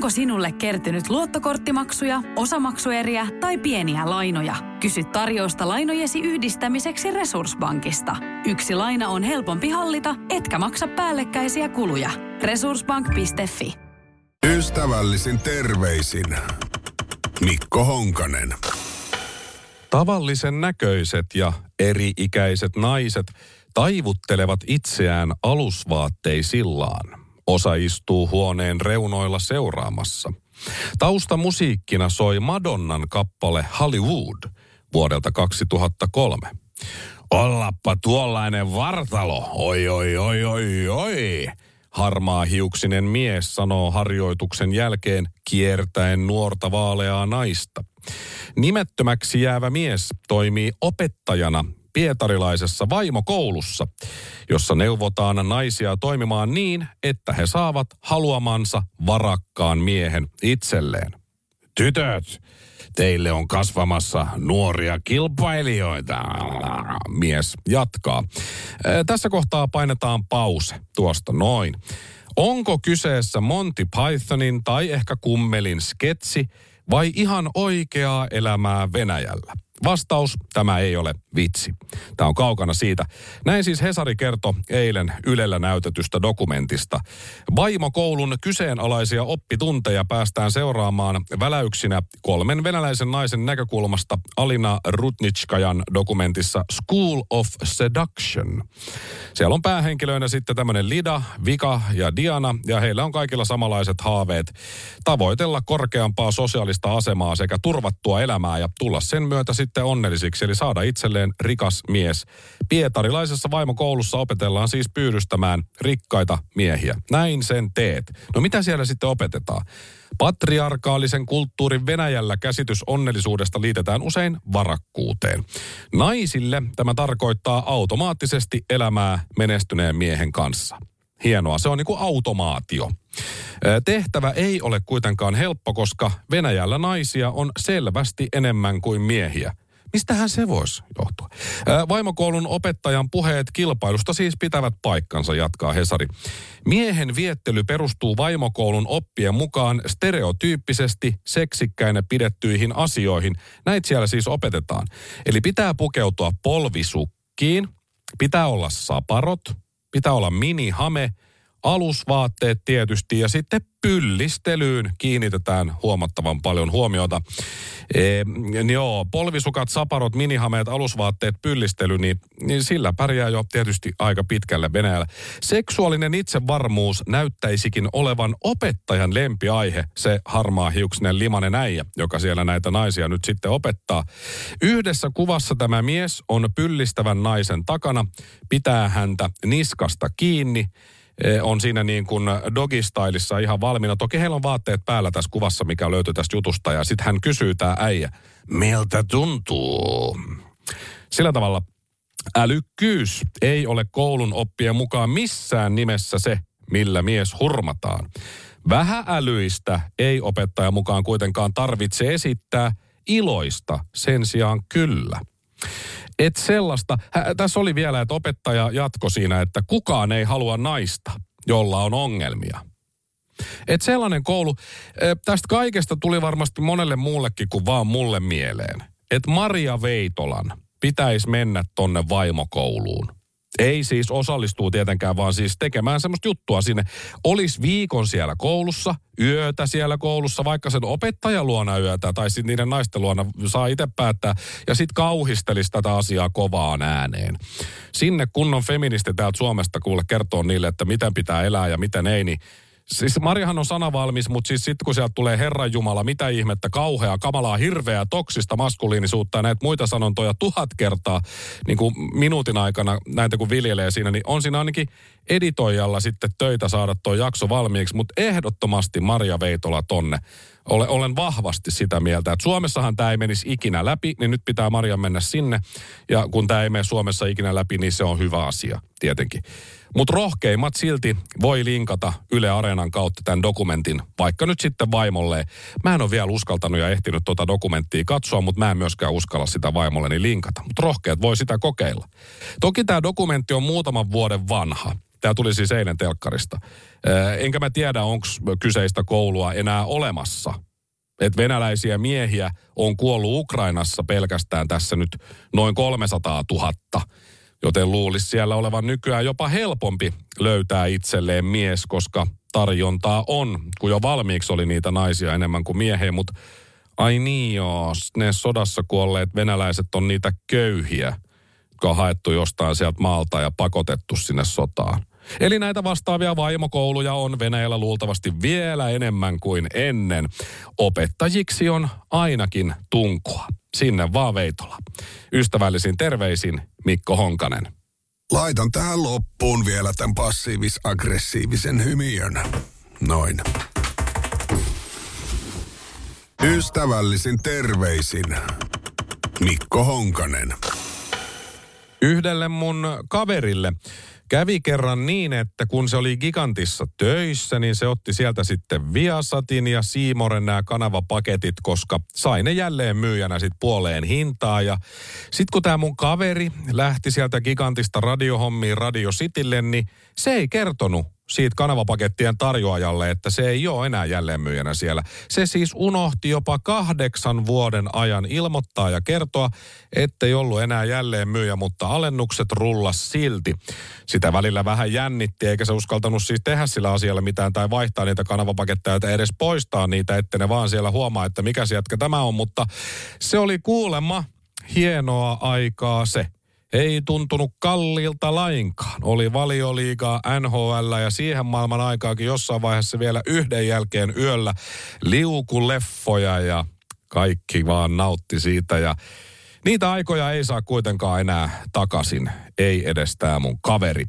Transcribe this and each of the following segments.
Onko sinulle kertynyt luottokorttimaksuja, osamaksueriä tai pieniä lainoja? Kysy tarjousta lainojesi yhdistämiseksi Resurssbankista. Yksi laina on helpompi hallita, etkä maksa päällekkäisiä kuluja. Resurssbank.fi Ystävällisin terveisin Mikko Honkanen. Tavallisen näköiset ja eri-ikäiset naiset taivuttelevat itseään alusvaatteisillaan. Osa istuu huoneen reunoilla seuraamassa. Taustamusiikkina soi Madonnan kappale Hollywood vuodelta 2003. Ollappa tuollainen vartalo, oi oi oi oi oi. Harmaa hiuksinen mies sanoo harjoituksen jälkeen kiertäen nuorta vaaleaa naista. Nimettömäksi jäävä mies toimii opettajana pietarilaisessa vaimokoulussa, jossa neuvotaan naisia toimimaan niin, että he saavat haluamansa varakkaan miehen itselleen. Tytöt, teille on kasvamassa nuoria kilpailijoita, mies jatkaa. Tässä kohtaa painetaan pause tuosta noin. Onko kyseessä Monty Pythonin tai ehkä kummelin sketsi vai ihan oikeaa elämää Venäjällä? Vastaus, tämä ei ole vitsi. Tämä on kaukana siitä. Näin siis Hesari kertoi eilen Ylellä näytetystä dokumentista. Vaimokoulun kyseenalaisia oppitunteja päästään seuraamaan väläyksinä kolmen venäläisen naisen näkökulmasta Alina Rutnitskajan dokumentissa School of Seduction. Siellä on päähenkilöinä sitten tämmöinen Lida, Vika ja Diana, ja heillä on kaikilla samanlaiset haaveet tavoitella korkeampaa sosiaalista asemaa sekä turvattua elämää ja tulla sen myötä sitten onnellisiksi, eli saada itselleen rikas mies. Pietarilaisessa vaimokoulussa opetellaan siis pyydystämään rikkaita miehiä. Näin sen teet. No mitä siellä sitten opetetaan? Patriarkaalisen kulttuurin Venäjällä käsitys onnellisuudesta liitetään usein varakkuuteen. Naisille tämä tarkoittaa automaattisesti elämää menestyneen miehen kanssa. Hienoa, se on niin kuin automaatio. Tehtävä ei ole kuitenkaan helppo, koska Venäjällä naisia on selvästi enemmän kuin miehiä. Mistähän se voisi johtua? Vaimokoulun opettajan puheet kilpailusta siis pitävät paikkansa, jatkaa Hesari. Miehen viettely perustuu vaimokoulun oppien mukaan stereotyyppisesti seksikkäinä pidettyihin asioihin. Näitä siellä siis opetetaan. Eli pitää pukeutua polvisukkiin, pitää olla saparot, pitää olla minihame – alusvaatteet tietysti ja sitten pyllistelyyn kiinnitetään huomattavan paljon huomiota. E, joo, polvisukat, saparot, minihameet, alusvaatteet, pyllistely, niin, niin sillä pärjää jo tietysti aika pitkälle Venäjällä. Seksuaalinen itsevarmuus näyttäisikin olevan opettajan lempiaihe, se harmaa hiuksinen limanen äijä, joka siellä näitä naisia nyt sitten opettaa. Yhdessä kuvassa tämä mies on pyllistävän naisen takana, pitää häntä niskasta kiinni on siinä niin kuin dogistylissa ihan valmiina. Toki heillä on vaatteet päällä tässä kuvassa, mikä löytyy tästä jutusta. Ja sitten hän kysyy tämä äijä, miltä tuntuu? Sillä tavalla älykkyys ei ole koulun oppien mukaan missään nimessä se, millä mies hurmataan. Vähäälyistä ei opettaja mukaan kuitenkaan tarvitse esittää iloista, sen sijaan kyllä. Et sellaista. Hä, tässä oli vielä, että opettaja jatko siinä, että kukaan ei halua naista, jolla on ongelmia. Et sellainen koulu, tästä kaikesta tuli varmasti monelle muullekin kuin vaan mulle mieleen. Että Maria Veitolan pitäisi mennä tonne vaimokouluun. Ei siis osallistuu tietenkään, vaan siis tekemään semmoista juttua sinne. Olisi viikon siellä koulussa, yötä siellä koulussa, vaikka sen opettajan luona yötä tai sitten niiden naisten luona saa itse päättää. Ja sitten kauhistelisi tätä asiaa kovaan ääneen. Sinne kunnon feministi täältä Suomesta kuule kertoo niille, että miten pitää elää ja miten ei, niin Siis Marihan on sanavalmis, mutta siis sitten kun sieltä tulee Herran Jumala, mitä ihmettä, kauheaa, kamalaa, hirveää, toksista maskuliinisuutta ja näitä muita sanontoja tuhat kertaa niin kuin minuutin aikana näitä kun viljelee siinä, niin on siinä ainakin editoijalla sitten töitä saada tuo jakso valmiiksi, mutta ehdottomasti Maria Veitola tonne. Olen, olen vahvasti sitä mieltä, että Suomessahan tämä ei menisi ikinä läpi, niin nyt pitää Maria mennä sinne. Ja kun tämä ei mene Suomessa ikinä läpi, niin se on hyvä asia tietenkin. Mutta rohkeimmat silti voi linkata Yle Areenan kautta tämän dokumentin, vaikka nyt sitten vaimolle. Mä en ole vielä uskaltanut ja ehtinyt tuota dokumenttia katsoa, mutta mä en myöskään uskalla sitä vaimolleni linkata. Mutta rohkeat voi sitä kokeilla. Toki tämä dokumentti on muutaman vuoden vanha. Tämä tuli siis eilen telkkarista. Enkä mä tiedä, onko kyseistä koulua enää olemassa. Että venäläisiä miehiä on kuollut Ukrainassa pelkästään tässä nyt noin 300 000. Joten luulisi siellä olevan nykyään jopa helpompi löytää itselleen mies, koska tarjontaa on, kun jo valmiiksi oli niitä naisia enemmän kuin miehiä, mutta ai niin joo, ne sodassa kuolleet venäläiset on niitä köyhiä, jotka on haettu jostain sieltä maalta ja pakotettu sinne sotaan. Eli näitä vastaavia vaimokouluja on Venäjällä luultavasti vielä enemmän kuin ennen. Opettajiksi on ainakin tunkua. Sinne vaan Veitola. Ystävällisin terveisin Mikko Honkanen. Laitan tähän loppuun vielä tämän passiivis-aggressiivisen hymiön. Noin. Ystävällisin terveisin Mikko Honkanen. Yhdelle mun kaverille kävi kerran niin, että kun se oli Gigantissa töissä, niin se otti sieltä sitten Viasatin ja Siimoren nämä kanavapaketit, koska sai ne jälleen myyjänä sitten puoleen hintaa. Ja sitten kun tämä mun kaveri lähti sieltä Gigantista radiohommiin Radio Citylle, niin se ei kertonut siitä kanavapakettien tarjoajalle, että se ei ole enää jälleenmyyjänä siellä. Se siis unohti jopa kahdeksan vuoden ajan ilmoittaa ja kertoa, ettei ollut enää jälleenmyyjä, mutta alennukset rullas silti. Sitä välillä vähän jännitti, eikä se uskaltanut siis tehdä sillä asialla mitään tai vaihtaa niitä kanavapaketteja tai edes poistaa niitä, että ne vaan siellä huomaa, että mikä jätkä tämä on. Mutta se oli kuulemma hienoa aikaa se ei tuntunut kalliilta lainkaan. Oli valioliigaa NHL ja siihen maailman aikaakin jossain vaiheessa vielä yhden jälkeen yöllä liukuleffoja ja kaikki vaan nautti siitä ja Niitä aikoja ei saa kuitenkaan enää takaisin, ei edes tämä mun kaveri.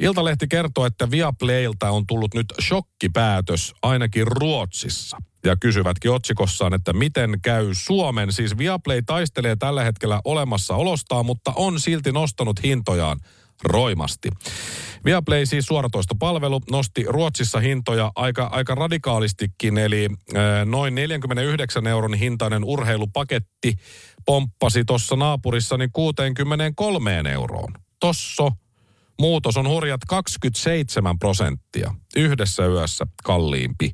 Iltalehti kertoo, että Viaplaylta on tullut nyt shokkipäätös ainakin Ruotsissa. Ja kysyvätkin otsikossaan, että miten käy Suomen. Siis Viaplay taistelee tällä hetkellä olemassa olostaan, mutta on silti nostanut hintojaan roimasti. Viaplay siis suoratoistopalvelu nosti Ruotsissa hintoja aika, aika radikaalistikin, eli noin 49 euron hintainen urheilupaketti pomppasi tuossa naapurissani 63 euroon. Tosso muutos on hurjat 27 prosenttia yhdessä yössä kalliimpi.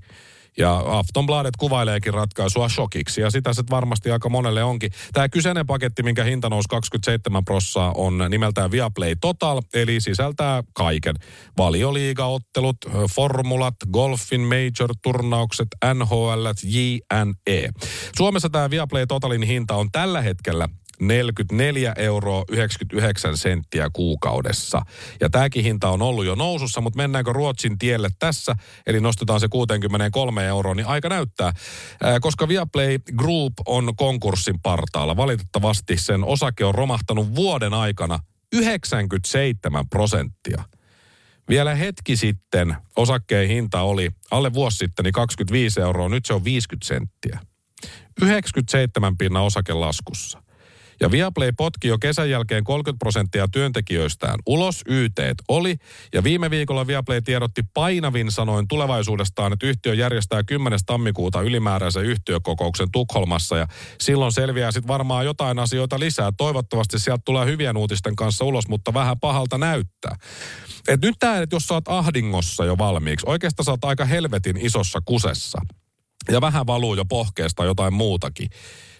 Ja Aftonbladet kuvaileekin ratkaisua shokiksi, ja sitä se varmasti aika monelle onkin. Tämä kyseinen paketti, minkä hinta nousi 27 prossaa, on nimeltään Viaplay Total, eli sisältää kaiken. Valioliigaottelut, formulat, golfin major-turnaukset, NHL, JNE. Suomessa tämä Viaplay Totalin hinta on tällä hetkellä 44 euroa 99 senttiä kuukaudessa. Ja tämäkin hinta on ollut jo nousussa, mutta mennäänkö Ruotsin tielle tässä, eli nostetaan se 63 euroa, niin aika näyttää. Ää, koska Viaplay Group on konkurssin partaalla. Valitettavasti sen osake on romahtanut vuoden aikana 97 prosenttia. Vielä hetki sitten osakkeen hinta oli alle vuosi sitten niin 25 euroa, nyt se on 50 senttiä. 97 pinnan osake laskussa. Ja Viaplay potki jo kesän jälkeen 30 prosenttia työntekijöistään ulos, YT oli. Ja viime viikolla Viaplay tiedotti painavin sanoin tulevaisuudestaan, että yhtiö järjestää 10. tammikuuta ylimääräisen yhtiökokouksen Tukholmassa. Ja silloin selviää sitten varmaan jotain asioita lisää. Toivottavasti sieltä tulee hyvien uutisten kanssa ulos, mutta vähän pahalta näyttää. Et nyt tämä, että jos sä oot ahdingossa jo valmiiksi, oikeastaan sä oot aika helvetin isossa kusessa ja vähän valuu jo pohkeesta jotain muutakin,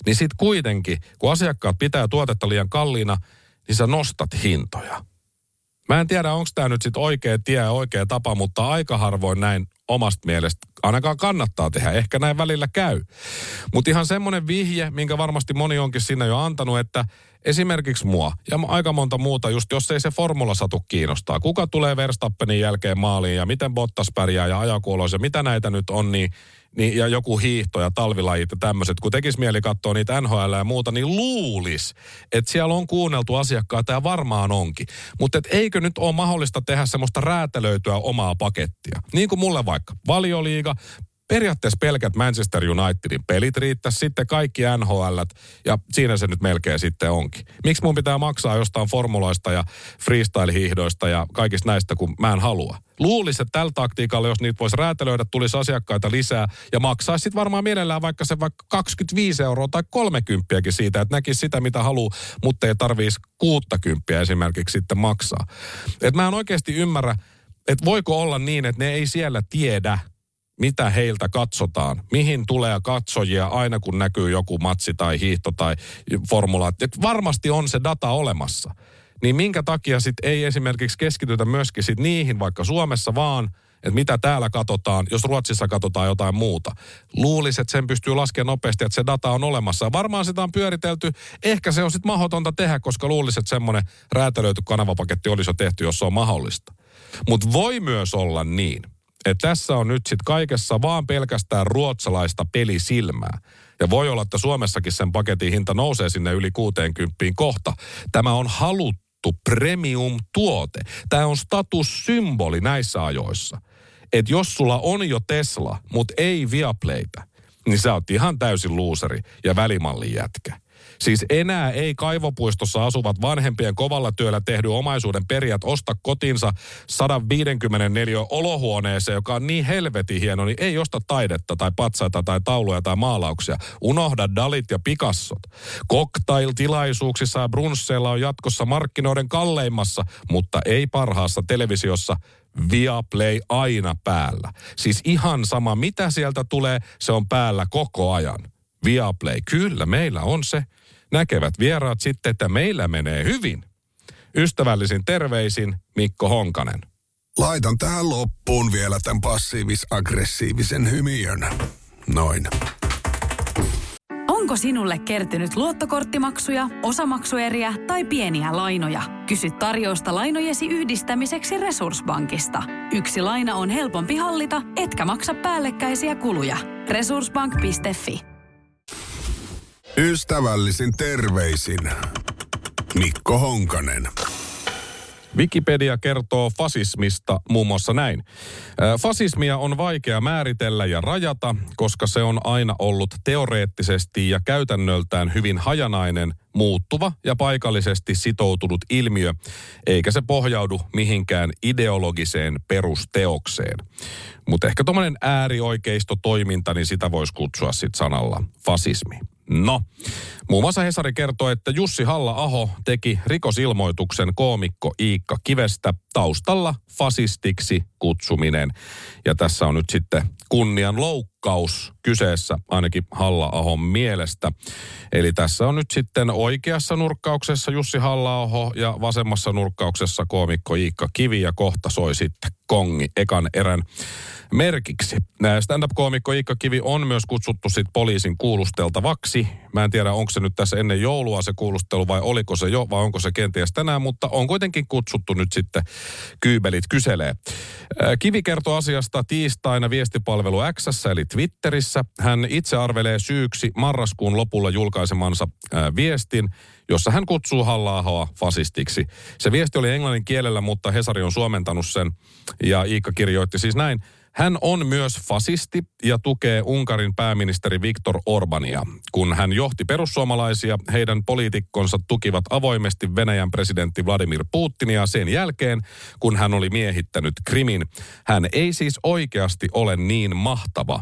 niin sitten kuitenkin, kun asiakkaat pitää tuotetta liian kalliina, niin sä nostat hintoja. Mä en tiedä, onko tämä nyt sitten oikea tie ja oikea tapa, mutta aika harvoin näin omasta mielestä ainakaan kannattaa tehdä. Ehkä näin välillä käy. Mutta ihan semmoinen vihje, minkä varmasti moni onkin sinne jo antanut, että esimerkiksi mua ja aika monta muuta, just jos ei se formula satu kiinnostaa. Kuka tulee Verstappenin jälkeen maaliin ja miten Bottas pärjää ja ajakuuloisia, mitä näitä nyt on, niin niin, ja joku hiihto ja talvilajit ja tämmöiset, kun tekisi mieli katsoa niitä NHL ja muuta, niin luulis, että siellä on kuunneltu asiakkaita ja varmaan onkin. Mutta eikö nyt ole mahdollista tehdä semmoista räätälöityä omaa pakettia? Niin kuin mulle vaikka valioliiga, periaatteessa pelkät Manchester Unitedin pelit riittäisi sitten kaikki NHL ja siinä se nyt melkein sitten onkin. Miksi mun pitää maksaa jostain formuloista ja freestyle-hiihdoista ja kaikista näistä, kun mä en halua? Luulisi, että tällä taktiikalla, jos niitä voisi räätälöidä, tulisi asiakkaita lisää ja maksaisi sitten varmaan mielellään vaikka se vaikka 25 euroa tai 30 siitä, että näkisi sitä, mitä haluaa, mutta ei tarvitsisi 60 esimerkiksi sitten maksaa. Et mä en oikeasti ymmärrä, että voiko olla niin, että ne ei siellä tiedä, mitä heiltä katsotaan, mihin tulee katsojia aina kun näkyy joku matsi tai hiihto tai formula. Että varmasti on se data olemassa. Niin minkä takia sitten ei esimerkiksi keskitytä myöskin sit niihin vaikka Suomessa vaan – että mitä täällä katsotaan, jos Ruotsissa katsotaan jotain muuta. Luulisi, että sen pystyy laskemaan nopeasti, että se data on olemassa. Ja varmaan sitä on pyöritelty. Ehkä se on sitten mahdotonta tehdä, koska luulisi, että semmoinen räätälöity kanavapaketti olisi jo tehty, jos se on mahdollista. Mutta voi myös olla niin, että tässä on nyt sitten kaikessa vaan pelkästään ruotsalaista pelisilmää. Ja voi olla, että Suomessakin sen paketin hinta nousee sinne yli 60 kohta. Tämä on haluttu premium-tuote. Tämä on statussymboli näissä ajoissa että jos sulla on jo Tesla, mutta ei Viaplaytä, niin sä oot ihan täysin luuseri ja välimallin jätkä. Siis enää ei kaivopuistossa asuvat vanhempien kovalla työllä tehdyn omaisuuden perijät osta kotinsa 154 olohuoneeseen, joka on niin helvetin hieno, niin ei osta taidetta tai patsaita tai tauluja tai maalauksia. Unohda Dalit ja Picassot. Cocktail-tilaisuuksissa ja brunsseilla on jatkossa markkinoiden kalleimmassa, mutta ei parhaassa televisiossa Viaplay aina päällä. Siis ihan sama, mitä sieltä tulee, se on päällä koko ajan. Viaplay, kyllä, meillä on se. Näkevät vieraat sitten, että meillä menee hyvin. Ystävällisin terveisin Mikko Honkanen. Laitan tähän loppuun vielä tämän passiivis-aggressiivisen hymiön. Noin. Onko sinulle kertynyt luottokorttimaksuja, osamaksueriä tai pieniä lainoja? Kysy tarjousta lainojesi yhdistämiseksi Resurssbankista. Yksi laina on helpompi hallita, etkä maksa päällekkäisiä kuluja. Resurssbank.fi Ystävällisin terveisin Mikko Honkanen. Wikipedia kertoo fasismista muun muassa näin. Fasismia on vaikea määritellä ja rajata, koska se on aina ollut teoreettisesti ja käytännöltään hyvin hajanainen, muuttuva ja paikallisesti sitoutunut ilmiö, eikä se pohjaudu mihinkään ideologiseen perusteokseen. Mutta ehkä tuommoinen äärioikeistotoiminta, niin sitä voisi kutsua sitten sanalla fasismi. No, muun muassa Hesari kertoo, että Jussi Halla-aho teki rikosilmoituksen koomikko Iikka Kivestä taustalla fasistiksi kutsuminen. Ja tässä on nyt sitten kunnian loukkaus kyseessä ainakin Halla-ahon mielestä. Eli tässä on nyt sitten oikeassa nurkkauksessa Jussi halla ja vasemmassa nurkkauksessa koomikko Iikka Kivi ja kohta soi sitten kongi ekan erän merkiksi. Stand-up-koomikko Iikka Kivi on myös kutsuttu sit poliisin kuulusteltavaksi. Mä en tiedä, onko se nyt tässä ennen joulua se kuulustelu vai oliko se jo vai onko se kenties tänään, mutta on kuitenkin kutsuttu nyt sitten kyybelit kyselee. Kivi kertoo asiasta tiistaina viestipalvelu X eli Twitterissä. Hän itse arvelee syyksi marraskuun lopulla julkaisemansa viestin, jossa hän kutsuu halla fasistiksi. Se viesti oli englannin kielellä, mutta Hesari on suomentanut sen ja Iikka kirjoitti siis näin. Hän on myös fasisti ja tukee Unkarin pääministeri Viktor Orbania. Kun hän johti perussuomalaisia, heidän poliitikkonsa tukivat avoimesti Venäjän presidentti Vladimir Putinia sen jälkeen, kun hän oli miehittänyt Krimin. Hän ei siis oikeasti ole niin mahtava.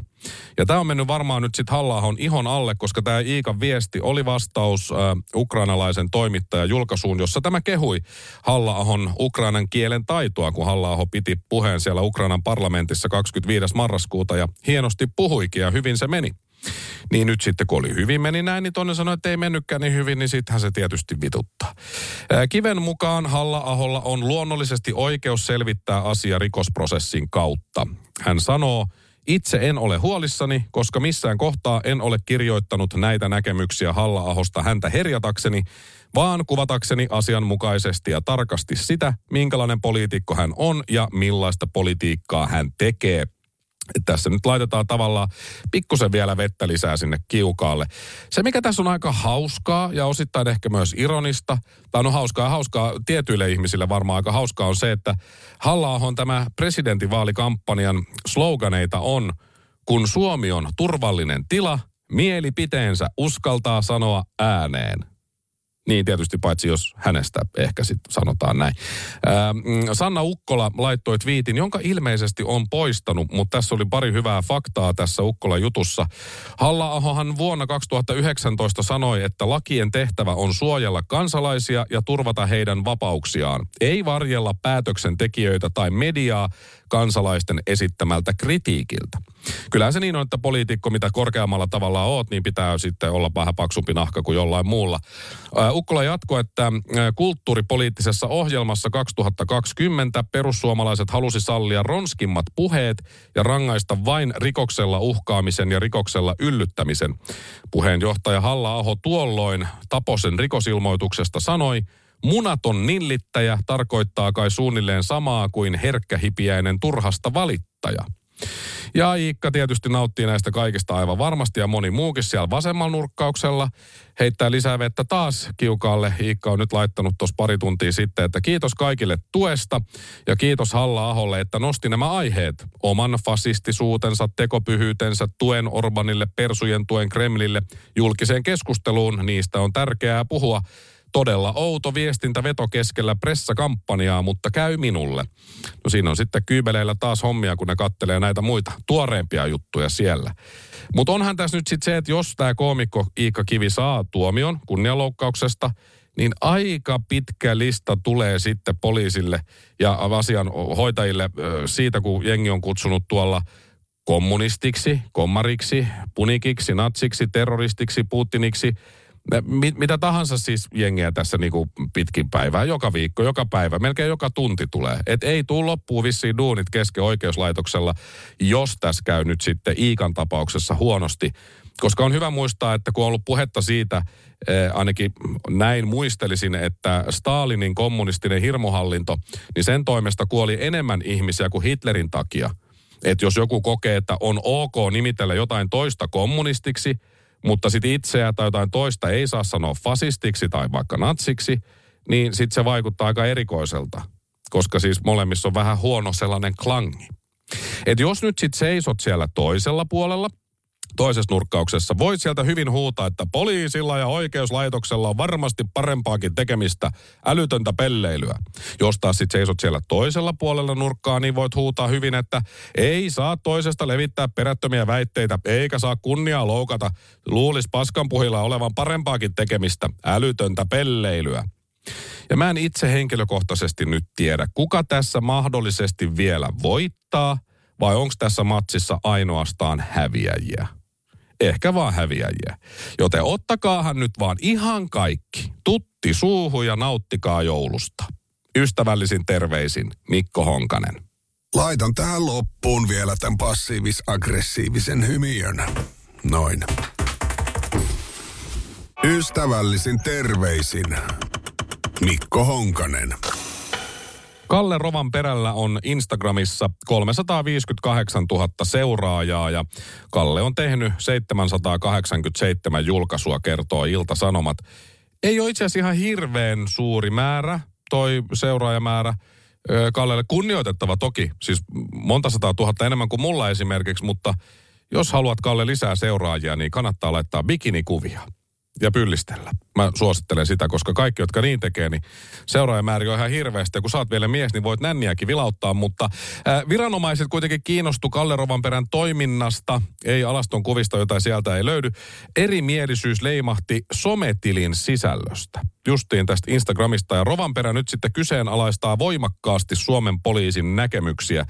Ja tämä on mennyt varmaan nyt sitten halla ihon alle, koska tämä Iikan viesti oli vastaus äh, ukrainalaisen toimittajan julkaisuun, jossa tämä kehui halla ukrainan kielen taitoa, kun halla piti puheen siellä Ukrainan parlamentissa 25. marraskuuta ja hienosti puhuikin ja hyvin se meni. Niin nyt sitten kun oli hyvin meni näin, niin toinen sanoi, että ei mennytkään niin hyvin, niin sittenhän se tietysti vituttaa. Kiven mukaan Halla-aholla on luonnollisesti oikeus selvittää asia rikosprosessin kautta. Hän sanoo, itse en ole huolissani, koska missään kohtaa en ole kirjoittanut näitä näkemyksiä Halla-ahosta häntä herjatakseni, vaan kuvatakseni asianmukaisesti ja tarkasti sitä, minkälainen poliitikko hän on ja millaista politiikkaa hän tekee. Tässä nyt laitetaan tavallaan pikkusen vielä vettä lisää sinne kiukaalle. Se, mikä tässä on aika hauskaa ja osittain ehkä myös ironista, tai no hauskaa ja hauskaa tietyille ihmisille varmaan aika hauskaa on se, että halla tämä presidentinvaalikampanjan sloganeita on, kun Suomi on turvallinen tila, mielipiteensä uskaltaa sanoa ääneen. Niin tietysti paitsi jos hänestä ehkä sitten sanotaan näin. Mm, Sanna Ukkola laittoi twiitin, jonka ilmeisesti on poistanut, mutta tässä oli pari hyvää faktaa tässä Ukkola jutussa. Halla-ahohan vuonna 2019 sanoi, että lakien tehtävä on suojella kansalaisia ja turvata heidän vapauksiaan. Ei varjella päätöksentekijöitä tai mediaa kansalaisten esittämältä kritiikiltä. Kyllähän se niin on, että poliitikko, mitä korkeammalla tavalla oot, niin pitää sitten olla vähän paksumpi nahka kuin jollain muulla. Ukkola jatko, että kulttuuripoliittisessa ohjelmassa 2020 perussuomalaiset halusi sallia ronskimmat puheet ja rangaista vain rikoksella uhkaamisen ja rikoksella yllyttämisen. Puheenjohtaja Halla-aho tuolloin Taposen rikosilmoituksesta sanoi, Munaton nillittäjä tarkoittaa kai suunnilleen samaa kuin herkkähipiäinen turhasta valittaja. Ja Iikka tietysti nauttii näistä kaikista aivan varmasti ja moni muukin siellä vasemmalla nurkkauksella. Heittää lisää vettä taas kiukaalle. Iikka on nyt laittanut tuossa pari tuntia sitten, että kiitos kaikille tuesta ja kiitos Halla-aholle, että nosti nämä aiheet. Oman fasistisuutensa, tekopyhyytensä, tuen Orbanille, persujen tuen Kremlille, julkiseen keskusteluun. Niistä on tärkeää puhua Todella outo viestintäveto keskellä pressakampanjaa, mutta käy minulle. No siinä on sitten kyybeleillä taas hommia, kun ne kattelee näitä muita tuoreempia juttuja siellä. Mutta onhan tässä nyt sitten se, että jos tämä koomikko Iikka Kivi saa tuomion kunnianloukkauksesta, niin aika pitkä lista tulee sitten poliisille ja asianhoitajille siitä, kun jengi on kutsunut tuolla kommunistiksi, kommariksi, punikiksi, natsiksi, terroristiksi, Putiniksi – mit, mitä tahansa siis jengiä tässä niinku pitkin päivää, joka viikko, joka päivä, melkein joka tunti tulee. Et ei tuu loppuun vissiin duunit kesken oikeuslaitoksella, jos tässä käy nyt sitten Iikan tapauksessa huonosti. Koska on hyvä muistaa, että kun on ollut puhetta siitä, eh, ainakin näin muistelisin, että Stalinin kommunistinen hirmuhallinto, niin sen toimesta kuoli enemmän ihmisiä kuin Hitlerin takia. Että jos joku kokee, että on ok nimitellä jotain toista kommunistiksi – mutta sitten itseä tai jotain toista ei saa sanoa fasistiksi tai vaikka natsiksi, niin sitten se vaikuttaa aika erikoiselta, koska siis molemmissa on vähän huono sellainen klangi. Et jos nyt sitten seisot siellä toisella puolella, toisessa nurkkauksessa. Voit sieltä hyvin huutaa, että poliisilla ja oikeuslaitoksella on varmasti parempaakin tekemistä, älytöntä pelleilyä. Jos taas sitten seisot siellä toisella puolella nurkkaa, niin voit huutaa hyvin, että ei saa toisesta levittää perättömiä väitteitä, eikä saa kunniaa loukata. Luulis paskanpuhilla olevan parempaakin tekemistä, älytöntä pelleilyä. Ja mä en itse henkilökohtaisesti nyt tiedä, kuka tässä mahdollisesti vielä voittaa, vai onko tässä matsissa ainoastaan häviäjiä ehkä vaan häviäjiä. Joten ottakaahan nyt vaan ihan kaikki. Tutti suuhu ja nauttikaa joulusta. Ystävällisin terveisin Mikko Honkanen. Laitan tähän loppuun vielä tämän passiivis-aggressiivisen hymiön. Noin. Ystävällisin terveisin Mikko Honkanen. Kalle Rovan perällä on Instagramissa 358 000 seuraajaa ja Kalle on tehnyt 787 julkaisua, kertoo Ilta-Sanomat. Ei ole itse asiassa ihan hirveän suuri määrä, toi seuraajamäärä. Kallelle kunnioitettava toki, siis monta sataa tuhatta enemmän kuin mulla esimerkiksi, mutta jos haluat Kalle lisää seuraajia, niin kannattaa laittaa bikinikuvia ja pyllistellä. Mä suosittelen sitä, koska kaikki, jotka niin tekee, niin seuraajamääri on ihan hirveästi. Ja kun sä oot vielä mies, niin voit nänniäkin vilauttaa. Mutta ää, viranomaiset kuitenkin kiinnostu Kalle Rovanperän toiminnasta, ei alaston kuvista, jota sieltä ei löydy. Erimielisyys leimahti sometilin sisällöstä. Justiin tästä Instagramista. Ja Rovanperä nyt sitten kyseenalaistaa voimakkaasti Suomen poliisin näkemyksiä.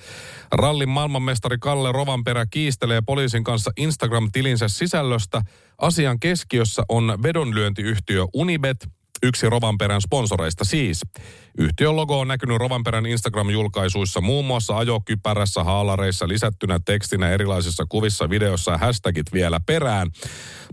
Rallin maailmanmestari Kalle Rovanperä kiistelee poliisin kanssa Instagram-tilinsä sisällöstä. Asian keskiössä on vedonlyöntiyhtiö Unibet, yksi Rovanperän sponsoreista siis. Yhtiön logo on näkynyt Rovanperän Instagram-julkaisuissa muun muassa ajokypärässä, haalareissa, lisättynä tekstinä erilaisissa kuvissa, videossa ja hashtagit vielä perään.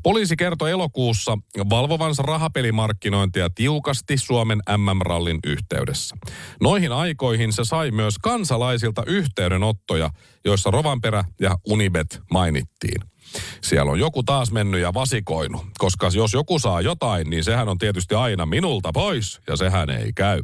Poliisi kertoi elokuussa valvovansa rahapelimarkkinointia tiukasti Suomen MM-rallin yhteydessä. Noihin aikoihin se sai myös kansalaisilta yhteydenottoja, joissa Rovanperä ja Unibet mainittiin siellä on joku taas mennyt ja vasikoinut. Koska jos joku saa jotain, niin sehän on tietysti aina minulta pois, ja sehän ei käy.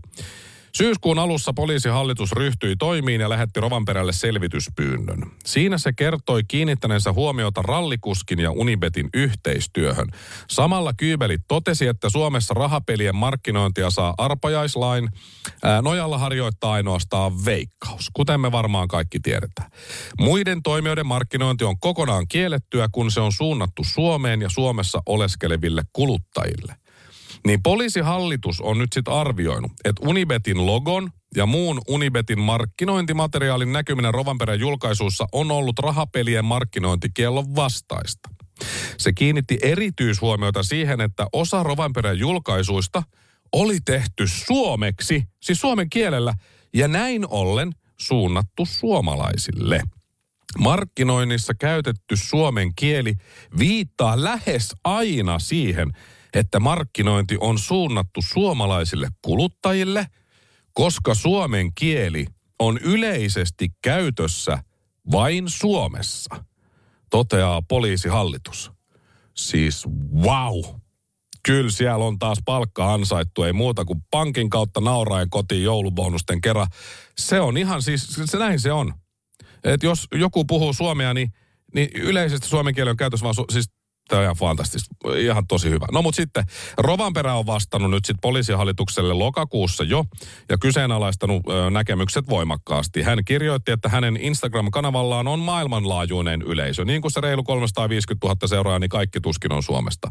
Syyskuun alussa poliisihallitus ryhtyi toimiin ja lähetti Rovanperälle selvityspyynnön. Siinä se kertoi kiinnittäneensä huomiota rallikuskin ja Unibetin yhteistyöhön. Samalla Kyybelit totesi, että Suomessa rahapelien markkinointia saa arpajaislain ää, nojalla harjoittaa ainoastaan veikkaus, kuten me varmaan kaikki tiedetään. Muiden toimijoiden markkinointi on kokonaan kiellettyä, kun se on suunnattu Suomeen ja Suomessa oleskeleville kuluttajille. Niin poliisihallitus on nyt sitten arvioinut, että Unibetin logon ja muun Unibetin markkinointimateriaalin näkyminen Rovanperän julkaisuissa on ollut rahapelien markkinointikiellon vastaista. Se kiinnitti erityishuomiota siihen, että osa Rovanperän julkaisuista oli tehty suomeksi, siis suomen kielellä, ja näin ollen suunnattu suomalaisille. Markkinoinnissa käytetty suomen kieli viittaa lähes aina siihen, että markkinointi on suunnattu suomalaisille kuluttajille, koska suomen kieli on yleisesti käytössä vain Suomessa, toteaa poliisihallitus. Siis wow! Kyllä siellä on taas palkka ansaittu, ei muuta kuin pankin kautta nauraen kotiin joulubonusten kerran. Se on ihan siis, se näin se on. Et jos joku puhuu suomea, niin, niin yleisesti suomen kieli on käytössä vaan, su- siis Tämä on ihan fantastista. Ihan tosi hyvä. No mutta sitten Rovanperä on vastannut nyt sitten poliisihallitukselle lokakuussa jo ja kyseenalaistanut ö, näkemykset voimakkaasti. Hän kirjoitti, että hänen Instagram-kanavallaan on maailmanlaajuinen yleisö. Niin kuin se reilu 350 000 seuraajaa, niin kaikki tuskin on Suomesta.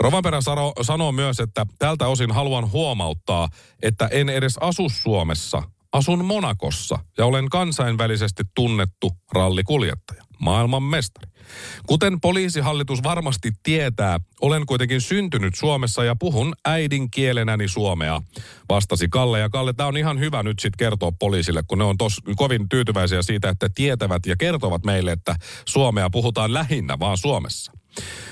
Rovanperä sano, sanoo myös, että tältä osin haluan huomauttaa, että en edes asu Suomessa. Asun Monakossa ja olen kansainvälisesti tunnettu rallikuljettaja maailman mestari. Kuten poliisihallitus varmasti tietää, olen kuitenkin syntynyt Suomessa ja puhun äidinkielenäni suomea, vastasi Kalle. Ja Kalle, tämä on ihan hyvä nyt sitten kertoa poliisille, kun ne on tos kovin tyytyväisiä siitä, että tietävät ja kertovat meille, että suomea puhutaan lähinnä vaan Suomessa.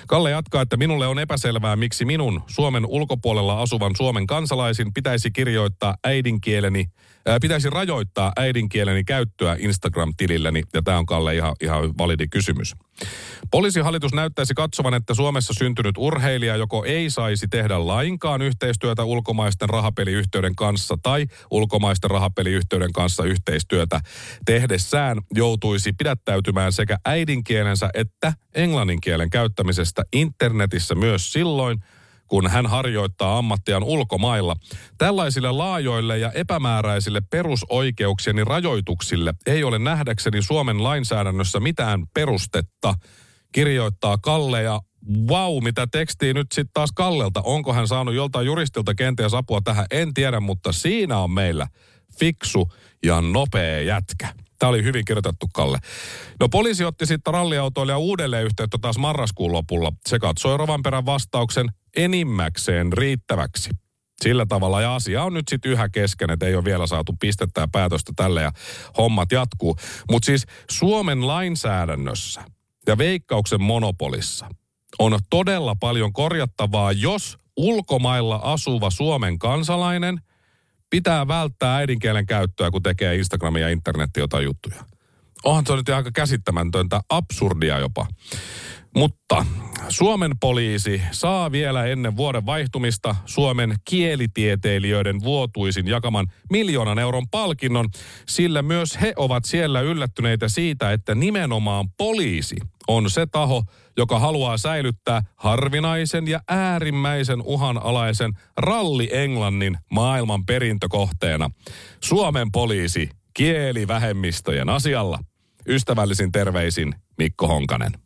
Kalle jatkaa, että minulle on epäselvää, miksi minun Suomen ulkopuolella asuvan Suomen kansalaisin pitäisi kirjoittaa äidinkieleni, pitäisi rajoittaa äidinkieleni käyttöä Instagram-tililläni, ja tämä on Kalle ihan, ihan validi kysymys. Poliisihallitus näyttäisi katsovan, että Suomessa syntynyt urheilija joko ei saisi tehdä lainkaan yhteistyötä ulkomaisten rahapeliyhtiöiden kanssa tai ulkomaisten rahapeliyhtiöiden kanssa yhteistyötä tehdessään joutuisi pidättäytymään sekä äidinkielensä että englannin kielen käyttämisestä internetissä myös silloin, kun hän harjoittaa ammattiaan ulkomailla. Tällaisille laajoille ja epämääräisille perusoikeuksieni rajoituksille ei ole nähdäkseni Suomen lainsäädännössä mitään perustetta, kirjoittaa Kalle ja Vau, mitä tekstiä nyt sitten taas Kallelta. Onko hän saanut joltain juristilta kenties apua tähän? En tiedä, mutta siinä on meillä fiksu ja nopea jätkä. Tämä oli hyvin kirjoitettu, Kalle. No poliisi otti sitten ralliautoilija uudelleen yhteyttä taas marraskuun lopulla. Se katsoi Rovanperän vastauksen enimmäkseen riittäväksi. Sillä tavalla ja asia on nyt sitten yhä kesken, että ei ole vielä saatu pistettä ja päätöstä tälle ja hommat jatkuu. Mutta siis Suomen lainsäädännössä ja veikkauksen monopolissa on todella paljon korjattavaa, jos ulkomailla asuva Suomen kansalainen pitää välttää äidinkielen käyttöä, kun tekee Instagramia ja internetin jotain juttuja. Onhan se nyt aika käsittämätöntä, absurdia jopa. Mutta Suomen poliisi saa vielä ennen vuoden vaihtumista Suomen kielitieteilijöiden vuotuisin jakaman miljoonan euron palkinnon, sillä myös he ovat siellä yllättyneitä siitä, että nimenomaan poliisi on se taho, joka haluaa säilyttää harvinaisen ja äärimmäisen uhanalaisen ralli-englannin maailman perintökohteena. Suomen poliisi kielivähemmistöjen asialla. Ystävällisin terveisin Mikko Honkanen.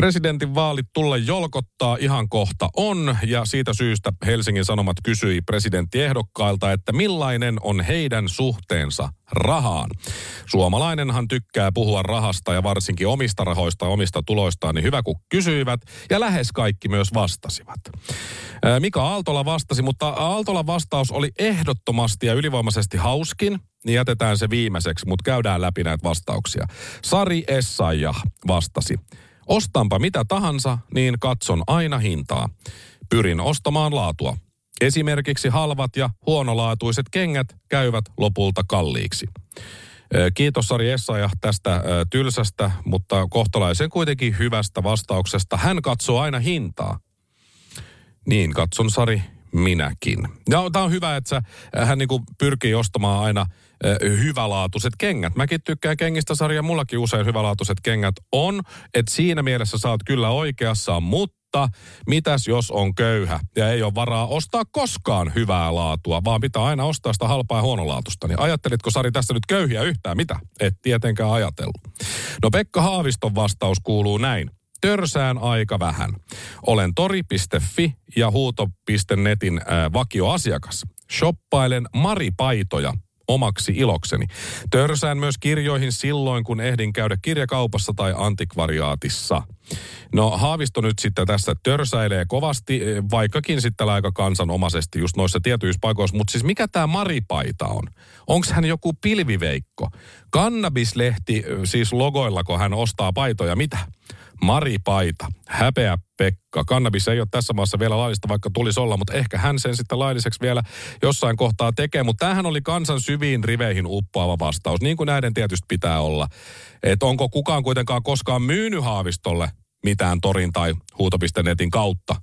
Presidentin vaalit tulla jolkottaa ihan kohta on, ja siitä syystä Helsingin Sanomat kysyi presidenttiehdokkailta, että millainen on heidän suhteensa rahaan. Suomalainenhan tykkää puhua rahasta ja varsinkin omista rahoista ja omista tuloistaan, niin hyvä kun kysyivät, ja lähes kaikki myös vastasivat. Mika Aaltola vastasi, mutta Aaltolan vastaus oli ehdottomasti ja ylivoimaisesti hauskin, niin jätetään se viimeiseksi, mutta käydään läpi näitä vastauksia. Sari Essaija vastasi. Ostanpa mitä tahansa, niin katson aina hintaa. Pyrin ostamaan laatua. Esimerkiksi halvat ja huonolaatuiset kengät käyvät lopulta kalliiksi. Kiitos Sari Essaja tästä tylsästä, mutta kohtalaisen kuitenkin hyvästä vastauksesta. Hän katsoo aina hintaa. Niin, katson Sari, minäkin. Ja tämä on hyvä, että hän niin pyrkii ostamaan aina hyvälaatuiset kengät. Mäkin tykkään kengistä sarja, mullakin usein hyvälaatuiset kengät on. Että siinä mielessä sä oot kyllä oikeassa, mutta mutta mitäs jos on köyhä ja ei ole varaa ostaa koskaan hyvää laatua, vaan pitää aina ostaa sitä halpaa ja huonolaatusta. Niin ajattelitko Sari tässä nyt köyhiä yhtään? Mitä? Et tietenkään ajatellut. No Pekka Haaviston vastaus kuuluu näin. Törsään aika vähän. Olen tori.fi ja huuto.netin vakioasiakas. Shoppailen Mari-paitoja omaksi ilokseni. Törsään myös kirjoihin silloin, kun ehdin käydä kirjakaupassa tai antikvariaatissa. No Haavisto nyt sitten tässä törsäilee kovasti, eh, vaikkakin sitten aika kansanomaisesti just noissa tietyissä paikoissa. Mutta siis mikä tämä Maripaita on? Onko hän joku pilviveikko? Kannabislehti eh, siis logoilla, kun hän ostaa paitoja. Mitä? Maripaita, häpeä Pekka. Kannabis ei ole tässä maassa vielä laillista, vaikka tulisi olla, mutta ehkä hän sen sitten lailliseksi vielä jossain kohtaa tekee. Mutta tämähän oli kansan syviin riveihin uppoava vastaus, niin kuin näiden tietysti pitää olla. Että onko kukaan kuitenkaan koskaan myynyt Haavistolle mitään torin tai huuto.netin kautta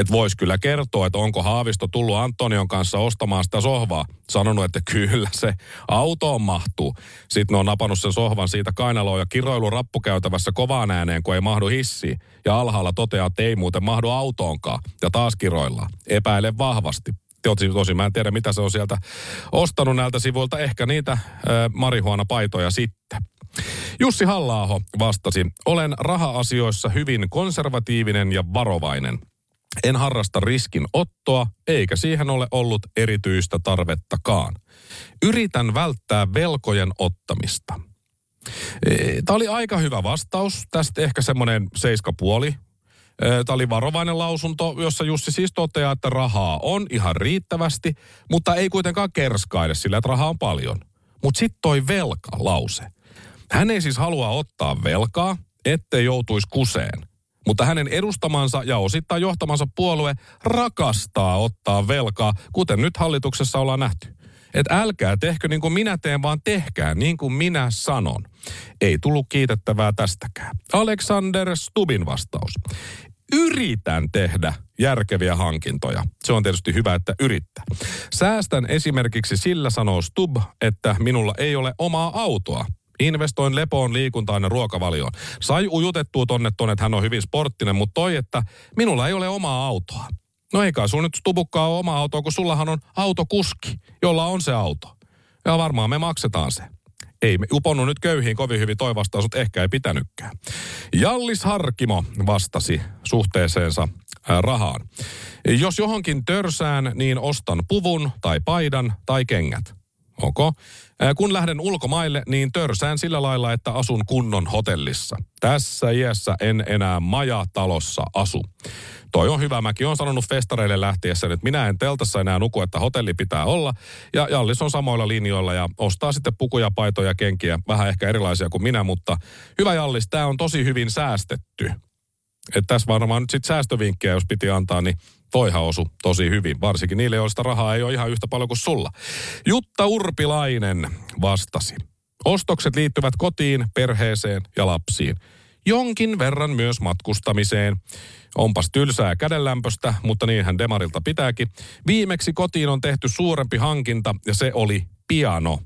että voisi kyllä kertoa, että onko Haavisto tullut Antonion kanssa ostamaan sitä sohvaa. Sanonut, että kyllä se autoon mahtuu. Sitten ne on napannut sen sohvan siitä kainaloon ja kiroilu rappukäytävässä kovaan ääneen, kun ei mahdu hissiin. Ja alhaalla toteaa, että ei muuten mahdu autoonkaan. Ja taas kiroillaan. Epäile vahvasti. Tosin, tosi mä en tiedä, mitä se on sieltä ostanut näiltä sivuilta. Ehkä niitä äh, marihuana-paitoja sitten. Jussi halla vastasi, olen raha-asioissa hyvin konservatiivinen ja varovainen. En harrasta riskin ottoa, eikä siihen ole ollut erityistä tarvettakaan. Yritän välttää velkojen ottamista. E, Tämä oli aika hyvä vastaus. Tästä ehkä semmoinen seiskapuoli. E, Tämä oli varovainen lausunto, jossa Jussi siis toteaa, että rahaa on ihan riittävästi, mutta ei kuitenkaan kerskaile sillä, että rahaa on paljon. Mutta sitten toi velka-lause. Hän ei siis halua ottaa velkaa, ettei joutuisi kuseen. Mutta hänen edustamansa ja osittain johtamansa puolue rakastaa ottaa velkaa, kuten nyt hallituksessa ollaan nähty. Että älkää tehkö niin kuin minä teen, vaan tehkää niin kuin minä sanon. Ei tullut kiitettävää tästäkään. Alexander Stubin vastaus. Yritän tehdä järkeviä hankintoja. Se on tietysti hyvä, että yrittää. Säästän esimerkiksi sillä, sanoo Stub, että minulla ei ole omaa autoa. Investoin lepoon, liikuntaan ja ruokavalioon. Sai ujutettua tonne tonne, että hän on hyvin sporttinen, mutta toi, että minulla ei ole omaa autoa. No eikä sun nyt stubukkaa ole omaa autoa, kun sullahan on autokuski, jolla on se auto. Ja varmaan me maksetaan se. Ei me uponnut nyt köyhiin kovin hyvin toi vastaus, mutta ehkä ei pitänytkään. Jallis Harkimo vastasi suhteeseensa rahaan. Jos johonkin törsään, niin ostan puvun tai paidan tai kengät. Okay. Kun lähden ulkomaille, niin törsään sillä lailla, että asun kunnon hotellissa. Tässä iässä en enää majatalossa asu. Toi on hyvä. Mäkin on sanonut festareille lähtiessä, että minä en teltassa enää nuku, että hotelli pitää olla. Ja Jallis on samoilla linjoilla ja ostaa sitten pukuja, paitoja, kenkiä. Vähän ehkä erilaisia kuin minä, mutta hyvä Jallis, tämä on tosi hyvin säästetty. Että tässä varmaan nyt sitten säästövinkkejä, jos piti antaa, niin toihan osu tosi hyvin. Varsinkin niille, joista rahaa ei ole ihan yhtä paljon kuin sulla. Jutta Urpilainen vastasi. Ostokset liittyvät kotiin, perheeseen ja lapsiin. Jonkin verran myös matkustamiseen. Onpas tylsää kädenlämpöstä, mutta niinhän Demarilta pitääkin. Viimeksi kotiin on tehty suurempi hankinta ja se oli piano.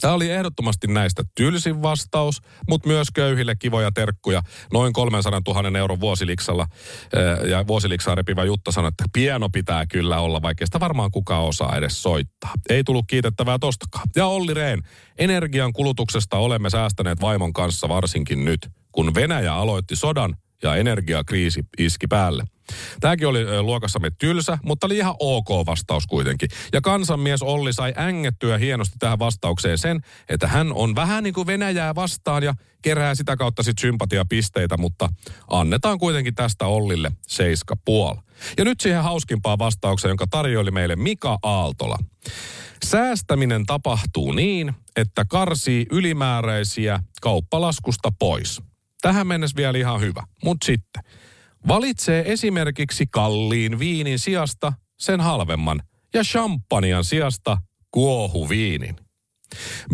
Tämä oli ehdottomasti näistä tylsin vastaus, mutta myös köyhille kivoja terkkuja. Noin 300 000 euron vuosiliksalla eh, ja vuosiliksaa repivä Jutta sanoi, että pieno pitää kyllä olla, vaikka sitä varmaan kukaan osaa edes soittaa. Ei tullut kiitettävää tostakaan. Ja Olli Rehn, energian kulutuksesta olemme säästäneet vaimon kanssa varsinkin nyt, kun Venäjä aloitti sodan ja energiakriisi iski päälle. Tämäkin oli luokassamme tylsä, mutta oli ihan ok vastaus kuitenkin. Ja kansanmies Olli sai ängettyä hienosti tähän vastaukseen sen, että hän on vähän niin kuin Venäjää vastaan ja kerää sitä kautta sitten sympatiapisteitä, mutta annetaan kuitenkin tästä Ollille seiska puol. Ja nyt siihen hauskimpaan vastaukseen, jonka tarjoili meille Mika Aaltola. Säästäminen tapahtuu niin, että karsii ylimääräisiä kauppalaskusta pois. Tähän mennessä vielä ihan hyvä. Mutta sitten valitsee esimerkiksi kalliin viinin sijasta sen halvemman ja champagnean sijasta kuohuviinin.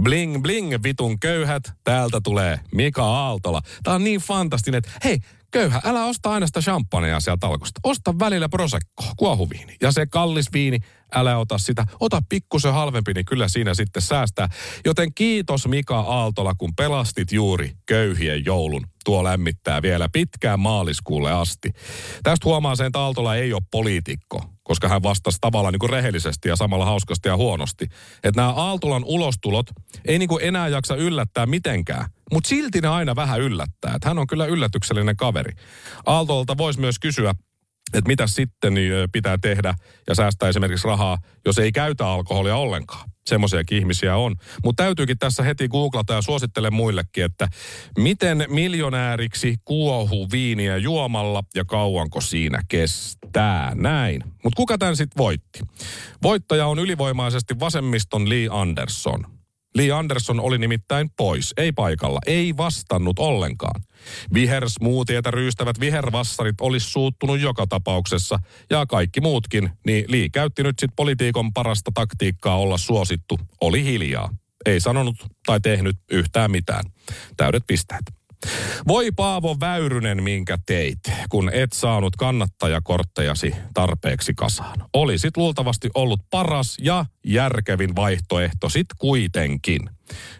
Bling bling vitun köyhät, täältä tulee Mika Aaltola. Tää on niin fantastinen, että hei, köyhä, älä osta aina sitä champagnea sieltä alkosta. Osta välillä prosecco, kuohuviini. Ja se kallis viini, älä ota sitä. Ota pikkusen halvempi, niin kyllä siinä sitten säästää. Joten kiitos Mika Aaltola, kun pelastit juuri köyhien joulun. Tuo lämmittää vielä pitkään maaliskuulle asti. Tästä huomaa sen, että Aaltola ei ole poliitikko, koska hän vastasi tavallaan niin kuin rehellisesti ja samalla hauskasti ja huonosti. Että nämä Aaltolan ulostulot ei niin kuin enää jaksa yllättää mitenkään. Mutta silti ne aina vähän yllättää. Että hän on kyllä yllätyksellinen kaveri. Aaltolta voisi myös kysyä, että mitä sitten pitää tehdä ja säästää esimerkiksi rahaa, jos ei käytä alkoholia ollenkaan. Semmoisiakin ihmisiä on. Mutta täytyykin tässä heti googlata ja suosittelen muillekin, että miten miljonääriksi kuohuu viiniä juomalla ja kauanko siinä kestää. Näin. Mutta kuka tämän sitten voitti? Voittaja on ylivoimaisesti vasemmiston Lee Anderson. Lee Anderson oli nimittäin pois, ei paikalla, ei vastannut ollenkaan. Vihersmuutietä ryystävät vihervassarit olisi suuttunut joka tapauksessa, ja kaikki muutkin, niin Lee käytti nyt sitten politiikon parasta taktiikkaa olla suosittu, oli hiljaa. Ei sanonut tai tehnyt yhtään mitään. Täydet pisteet. Voi Paavo Väyrynen, minkä teit, kun et saanut kannattajakorttejasi tarpeeksi kasaan. Olisit luultavasti ollut paras ja järkevin vaihtoehto sit kuitenkin.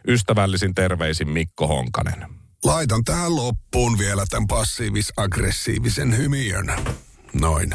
Ystävällisin terveisin Mikko Honkanen. Laitan tähän loppuun vielä tämän passiivis-aggressiivisen hymiön. Noin.